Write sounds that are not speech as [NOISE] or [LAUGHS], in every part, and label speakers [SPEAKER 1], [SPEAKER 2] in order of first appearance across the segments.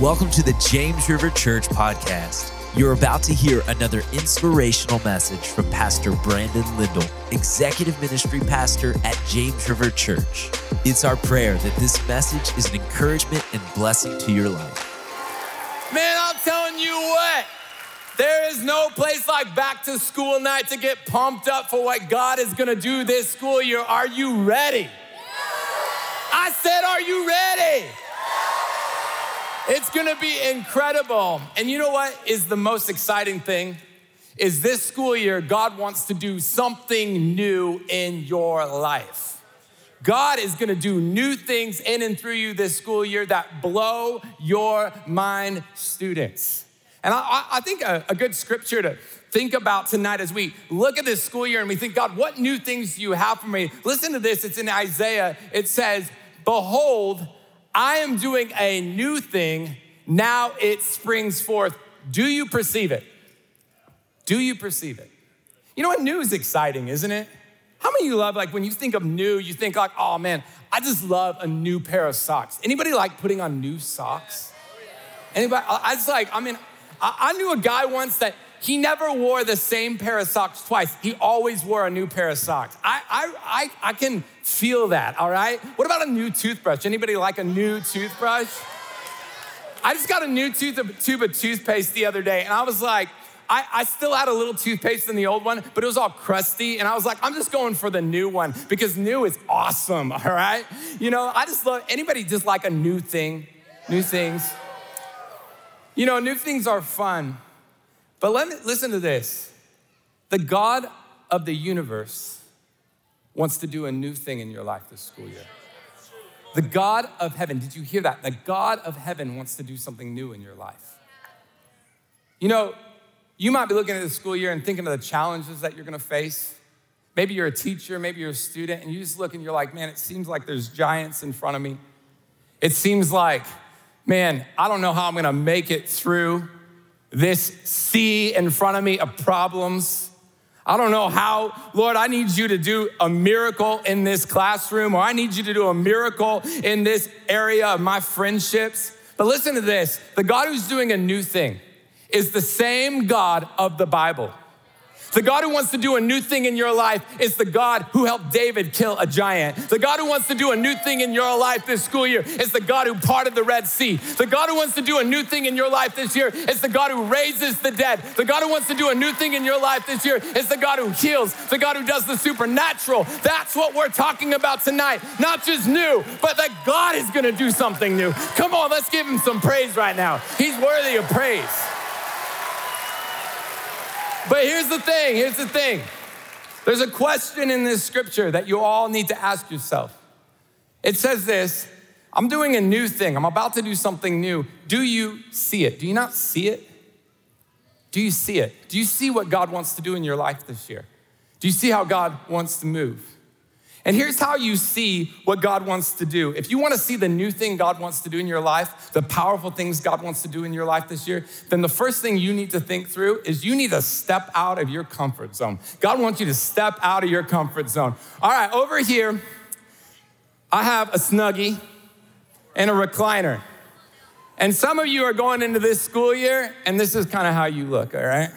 [SPEAKER 1] Welcome to the James River Church podcast. You're about to hear another inspirational message from Pastor Brandon Lindell, Executive Ministry Pastor at James River Church. It's our prayer that this message is an encouragement and blessing to your life.
[SPEAKER 2] Man, I'm telling you what, there is no place like back to school night to get pumped up for what God is gonna do this school year. Are you ready? I said, Are you ready? It's gonna be incredible. And you know what is the most exciting thing? Is this school year, God wants to do something new in your life. God is gonna do new things in and through you this school year that blow your mind, students. And I, I think a, a good scripture to think about tonight as we look at this school year and we think, God, what new things do you have for me? Listen to this, it's in Isaiah. It says, Behold, I am doing a new thing. Now it springs forth. Do you perceive it? Do you perceive it? You know what? New is exciting, isn't it? How many of you love, like, when you think of new, you think, like, oh man, I just love a new pair of socks. Anybody like putting on new socks? Anybody? I just like, I mean, I, I knew a guy once that he never wore the same pair of socks twice. He always wore a new pair of socks. I, I, I, I can feel that, all right? What about a new toothbrush? Anybody like a new toothbrush? I just got a new tooth, tube of toothpaste the other day, and I was like, I, I, still had a little toothpaste in the old one, but it was all crusty. And I was like, I'm just going for the new one because new is awesome, all right? You know, I just love anybody just like a new thing, new things. You know, new things are fun. But let me listen to this. The God of the universe wants to do a new thing in your life this school year. The God of heaven, did you hear that? The God of heaven wants to do something new in your life. You know, you might be looking at the school year and thinking of the challenges that you're gonna face. Maybe you're a teacher, maybe you're a student, and you just look and you're like, man, it seems like there's giants in front of me. It seems like, man, I don't know how I'm gonna make it through this sea in front of me of problems. I don't know how, Lord, I need you to do a miracle in this classroom, or I need you to do a miracle in this area of my friendships. But listen to this the God who's doing a new thing is the same God of the Bible. The God who wants to do a new thing in your life is the God who helped David kill a giant. The God who wants to do a new thing in your life this school year is the God who parted the Red Sea. The God who wants to do a new thing in your life this year is the God who raises the dead. The God who wants to do a new thing in your life this year is the God who heals, the God who does the supernatural. That's what we're talking about tonight. Not just new, but that God is gonna do something new. Come on, let's give him some praise right now. He's worthy of praise. But here's the thing here's the thing. There's a question in this scripture that you all need to ask yourself. It says this I'm doing a new thing, I'm about to do something new. Do you see it? Do you not see it? Do you see it? Do you see what God wants to do in your life this year? Do you see how God wants to move? And here's how you see what God wants to do. If you want to see the new thing God wants to do in your life, the powerful things God wants to do in your life this year, then the first thing you need to think through is you need to step out of your comfort zone. God wants you to step out of your comfort zone. All right, over here, I have a snuggie and a recliner. And some of you are going into this school year, and this is kind of how you look, all right?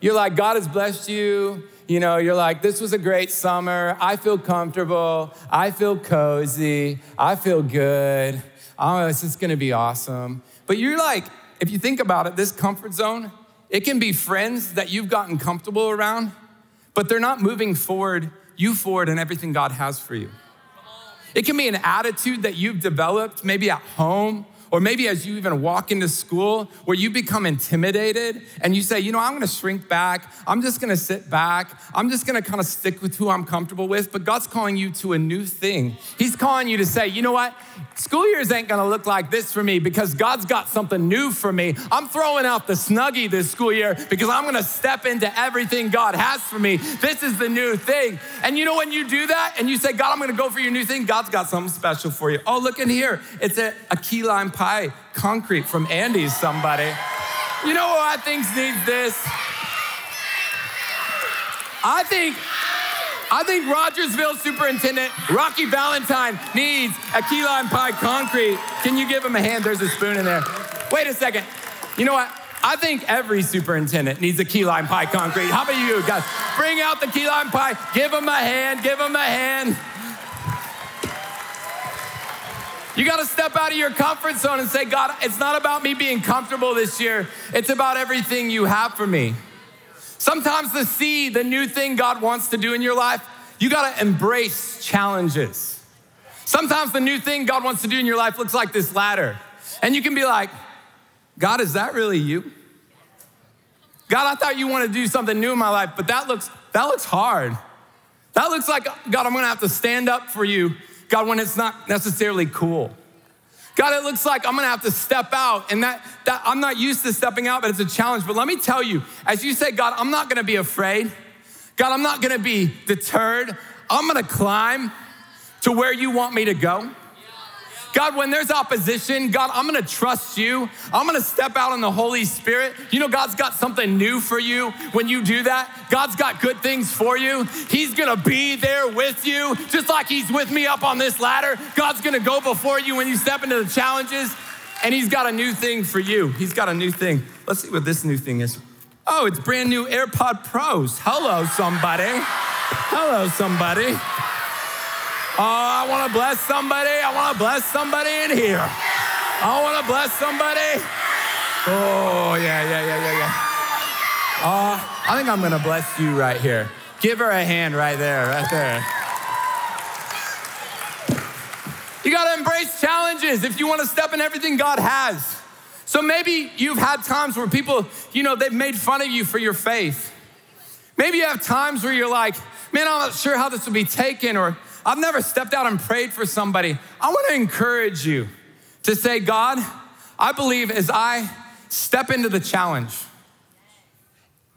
[SPEAKER 2] You're like, God has blessed you you know, you're like, this was a great summer. I feel comfortable. I feel cozy. I feel good. Oh, this is gonna be awesome. But you're like, if you think about it, this comfort zone, it can be friends that you've gotten comfortable around, but they're not moving forward, you forward in everything God has for you. It can be an attitude that you've developed, maybe at home or maybe as you even walk into school where you become intimidated and you say, you know, I'm gonna shrink back. I'm just gonna sit back. I'm just gonna kind of stick with who I'm comfortable with. But God's calling you to a new thing. He's calling you to say, you know what? School years ain't gonna look like this for me because God's got something new for me. I'm throwing out the snuggie this school year because I'm gonna step into everything God has for me. This is the new thing. And you know, when you do that and you say, God, I'm gonna go for your new thing, God's got something special for you. Oh, look in here. It's a, a key lime pie concrete from Andy's, somebody. You know who I think needs this? I think I think Rogersville Superintendent Rocky Valentine needs a key lime pie concrete. Can you give him a hand? There's a spoon in there. Wait a second. You know what? I think every superintendent needs a key lime pie concrete. How about you guys? Bring out the key lime pie. Give him a hand. Give him a hand. You got to step out of your comfort zone and say, God, it's not about me being comfortable this year. It's about everything you have for me. Sometimes to see the new thing God wants to do in your life, you got to embrace challenges. Sometimes the new thing God wants to do in your life looks like this ladder. And you can be like, God, is that really you? God, I thought you wanted to do something new in my life, but that looks that looks hard. That looks like God, I'm going to have to stand up for you God, when it's not necessarily cool. God, it looks like I'm gonna have to step out, and that, that I'm not used to stepping out, but it's a challenge. But let me tell you, as you say, God, I'm not gonna be afraid. God, I'm not gonna be deterred. I'm gonna climb to where you want me to go. God, when there's opposition, God, I'm gonna trust you. I'm gonna step out in the Holy Spirit. You know, God's got something new for you when you do that. God's got good things for you. He's gonna be there with you, just like He's with me up on this ladder. God's gonna go before you when you step into the challenges, and He's got a new thing for you. He's got a new thing. Let's see what this new thing is. Oh, it's brand new AirPod Pros. Hello, somebody. Hello, somebody. Oh, I want to bless somebody. I want to bless somebody in here. I want to bless somebody. Oh, yeah, yeah, yeah, yeah, yeah. Oh, I think I'm going to bless you right here. Give her a hand right there, right there. You got to embrace challenges if you want to step in everything God has. So maybe you've had times where people, you know, they've made fun of you for your faith. Maybe you have times where you're like, man, I'm not sure how this will be taken, or I've never stepped out and prayed for somebody. I want to encourage you to say, God, I believe as I step into the challenge,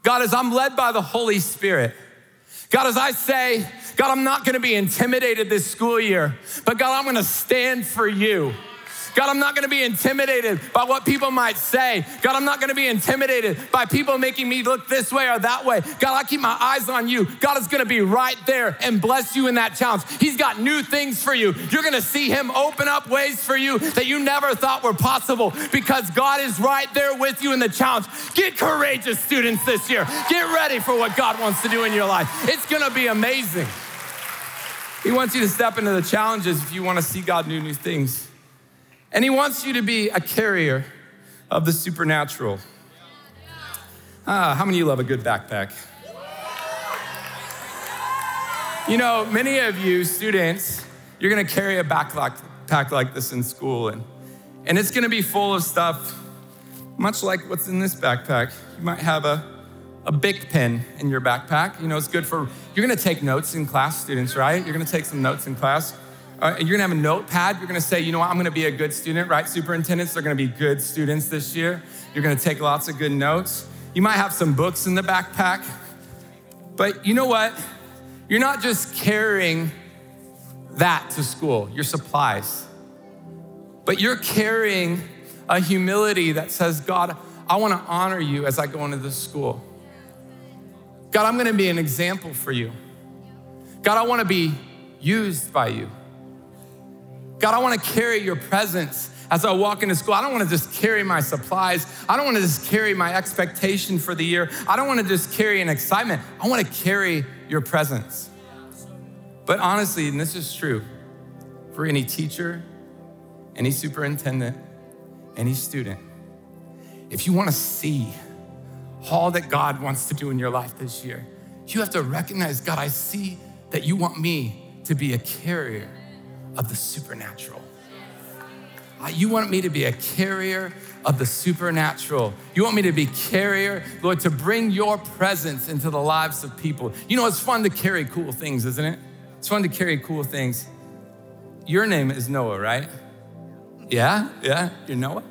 [SPEAKER 2] God, as I'm led by the Holy Spirit, God, as I say, God, I'm not gonna be intimidated this school year, but God, I'm gonna stand for you. God, I'm not gonna be intimidated by what people might say. God, I'm not gonna be intimidated by people making me look this way or that way. God, I keep my eyes on you. God is gonna be right there and bless you in that challenge. He's got new things for you. You're gonna see Him open up ways for you that you never thought were possible because God is right there with you in the challenge. Get courageous, students, this year. Get ready for what God wants to do in your life. It's gonna be amazing. He wants you to step into the challenges if you wanna see God do new things. And He wants you to be a carrier of the supernatural. Ah, how many of you love a good backpack? You know, many of you students, you're gonna carry a backpack like this in school, and, and it's gonna be full of stuff, much like what's in this backpack. You might have a, a Bic pen in your backpack. You know, it's good for, you're gonna take notes in class, students, right? You're gonna take some notes in class. Uh, you're gonna have a notepad. You're gonna say, you know what, I'm gonna be a good student, right? Superintendents, they're gonna be good students this year. You're gonna take lots of good notes. You might have some books in the backpack. But you know what? You're not just carrying that to school, your supplies, but you're carrying a humility that says, God, I wanna honor you as I go into this school. God, I'm gonna be an example for you. God, I wanna be used by you. God, I want to carry your presence as I walk into school. I don't want to just carry my supplies. I don't want to just carry my expectation for the year. I don't want to just carry an excitement. I want to carry your presence. But honestly, and this is true for any teacher, any superintendent, any student, if you want to see all that God wants to do in your life this year, you have to recognize God, I see that you want me to be a carrier of the supernatural. Uh, you want me to be a carrier of the supernatural. You want me to be carrier, Lord, to bring your presence into the lives of people. You know, it's fun to carry cool things, isn't it? It's fun to carry cool things. Your name is Noah, right? Yeah, yeah, you're Noah.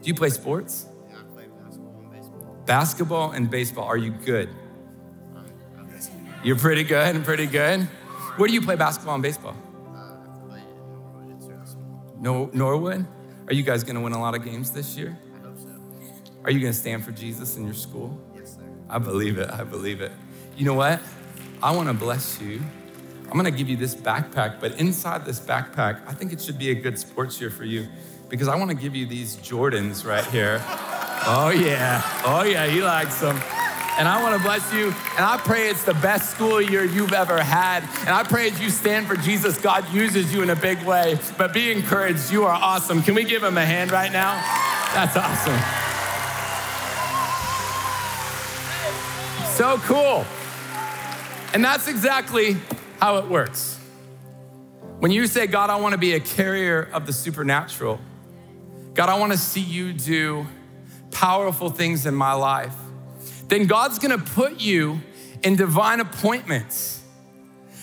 [SPEAKER 2] Do you play sports?
[SPEAKER 3] Yeah, I play basketball and baseball.
[SPEAKER 2] Basketball and baseball. Are you good? You're pretty good and pretty good. Where do you play basketball and baseball? No, Norwood? Are you guys gonna win a lot of games this year?
[SPEAKER 3] I hope so.
[SPEAKER 2] Are you gonna stand for Jesus in your school?
[SPEAKER 3] Yes, sir.
[SPEAKER 2] I believe it. I believe it. You know what? I wanna bless you. I'm gonna give you this backpack, but inside this backpack, I think it should be a good sports year for you. because I want to give you these Jordans right here. Oh, yeah. Oh, yeah, he likes them. And I want to bless you. And I pray it's the best school year you've ever had. And I pray as you stand for Jesus, God uses you in a big way. But be encouraged. You are awesome. Can we give him a hand right now? That's awesome. So cool. And that's exactly how it works. When you say, God, I want to be a carrier of the supernatural, God, I want to see you do powerful things in my life, then God's gonna put you in divine appointments.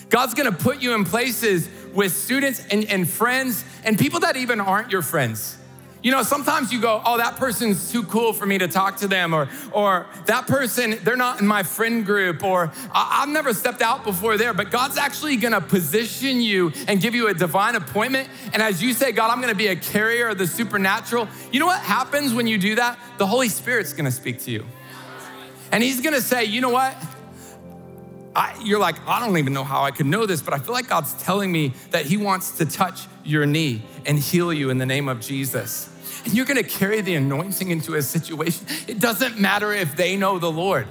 [SPEAKER 2] God's gonna put you in places with students and, and friends and people that even aren't your friends. You know, sometimes you go, oh, that person's too cool for me to talk to them, or, or that person, they're not in my friend group, or I've never stepped out before there. But God's actually gonna position you and give you a divine appointment. And as you say, God, I'm gonna be a carrier of the supernatural, you know what happens when you do that? The Holy Spirit's gonna speak to you. And He's gonna say, you know what? I, you're like, I don't even know how I could know this, but I feel like God's telling me that He wants to touch your knee and heal you in the name of Jesus and you're gonna carry the anointing into a situation. It doesn't matter if they know the Lord.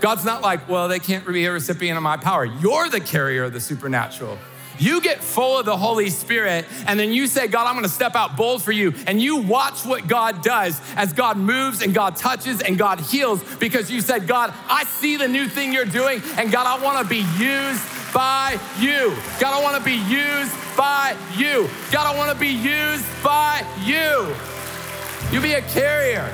[SPEAKER 2] God's not like, well, they can't be a recipient of my power. You're the carrier of the supernatural. You get full of the Holy Spirit, and then you say, God, I'm gonna step out bold for you. And you watch what God does as God moves and God touches and God heals because you said, God, I see the new thing you're doing, and God, I wanna be used by you. God, I wanna be used by you. God, I wanna be used by you. You be a carrier.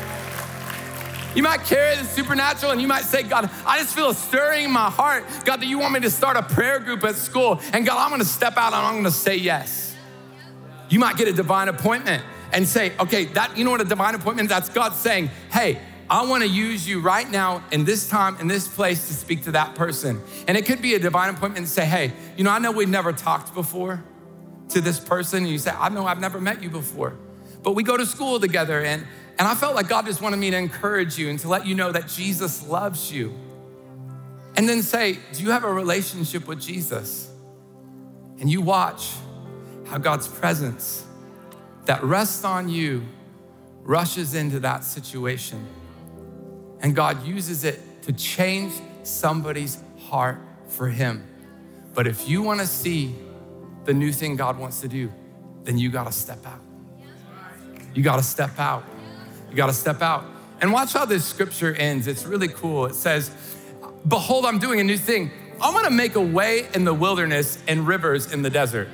[SPEAKER 2] You might carry the supernatural and you might say, God, I just feel a stirring in my heart. God, that you want me to start a prayer group at school. And God, I'm gonna step out and I'm gonna say yes. You might get a divine appointment and say, okay, that, you know what a divine appointment, that's God saying, hey, I want to use you right now in this time, in this place to speak to that person. And it could be a divine appointment and say, hey, you know, I know we've never talked before to this person. And you say, I know I've never met you before, but we go to school together. And, and I felt like God just wanted me to encourage you and to let you know that Jesus loves you. And then say, do you have a relationship with Jesus? And you watch how God's presence that rests on you rushes into that situation and God uses it to change somebody's heart for Him. But if you want to see the new thing God wants to do, then you got to step out. You got to step out. You got to step out. And watch how this scripture ends. It's really cool. It says, Behold, I'm doing a new thing. I'm gonna make a way in the wilderness and rivers in the desert.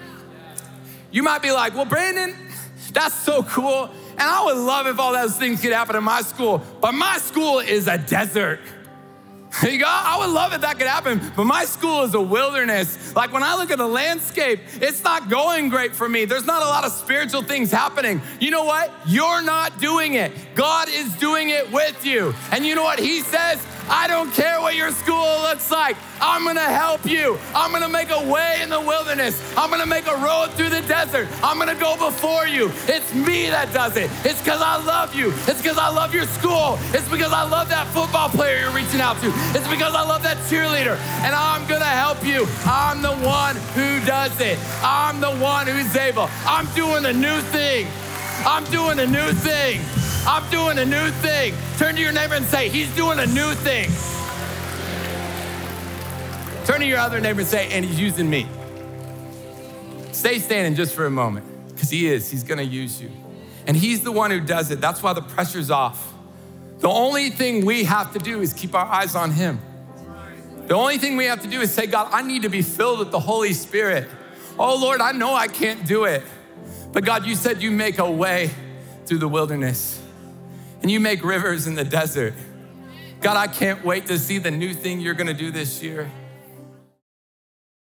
[SPEAKER 2] You might be like, Well, Brandon, that's so cool. And I would love if all those things could happen in my school, but my school is a desert. [LAUGHS] You go, I would love if that could happen, but my school is a wilderness. Like when I look at the landscape, it's not going great for me. There's not a lot of spiritual things happening. You know what? You're not doing it. God is doing it with you. And you know what He says? I don't care what your school looks like. I'm gonna help you. I'm gonna make a way in the wilderness. I'm gonna make a road through the desert. I'm gonna go before you. It's me that does it. It's because I love you. It's because I love your school. It's because I love that football player you're reaching out to. It's because I love that cheerleader. And I'm gonna help you. I'm the one who does it. I'm the one who's able. I'm doing a new thing. I'm doing a new thing. I'm doing a new thing. Turn to your neighbor and say, He's doing a new thing. Turn to your other neighbor and say, And He's using me. Stay standing just for a moment, because He is. He's gonna use you. And He's the one who does it. That's why the pressure's off. The only thing we have to do is keep our eyes on Him. The only thing we have to do is say, God, I need to be filled with the Holy Spirit. Oh Lord, I know I can't do it. But God, you said you make a way through the wilderness and you make rivers in the desert. God, I can't wait to see the new thing you're gonna do this year.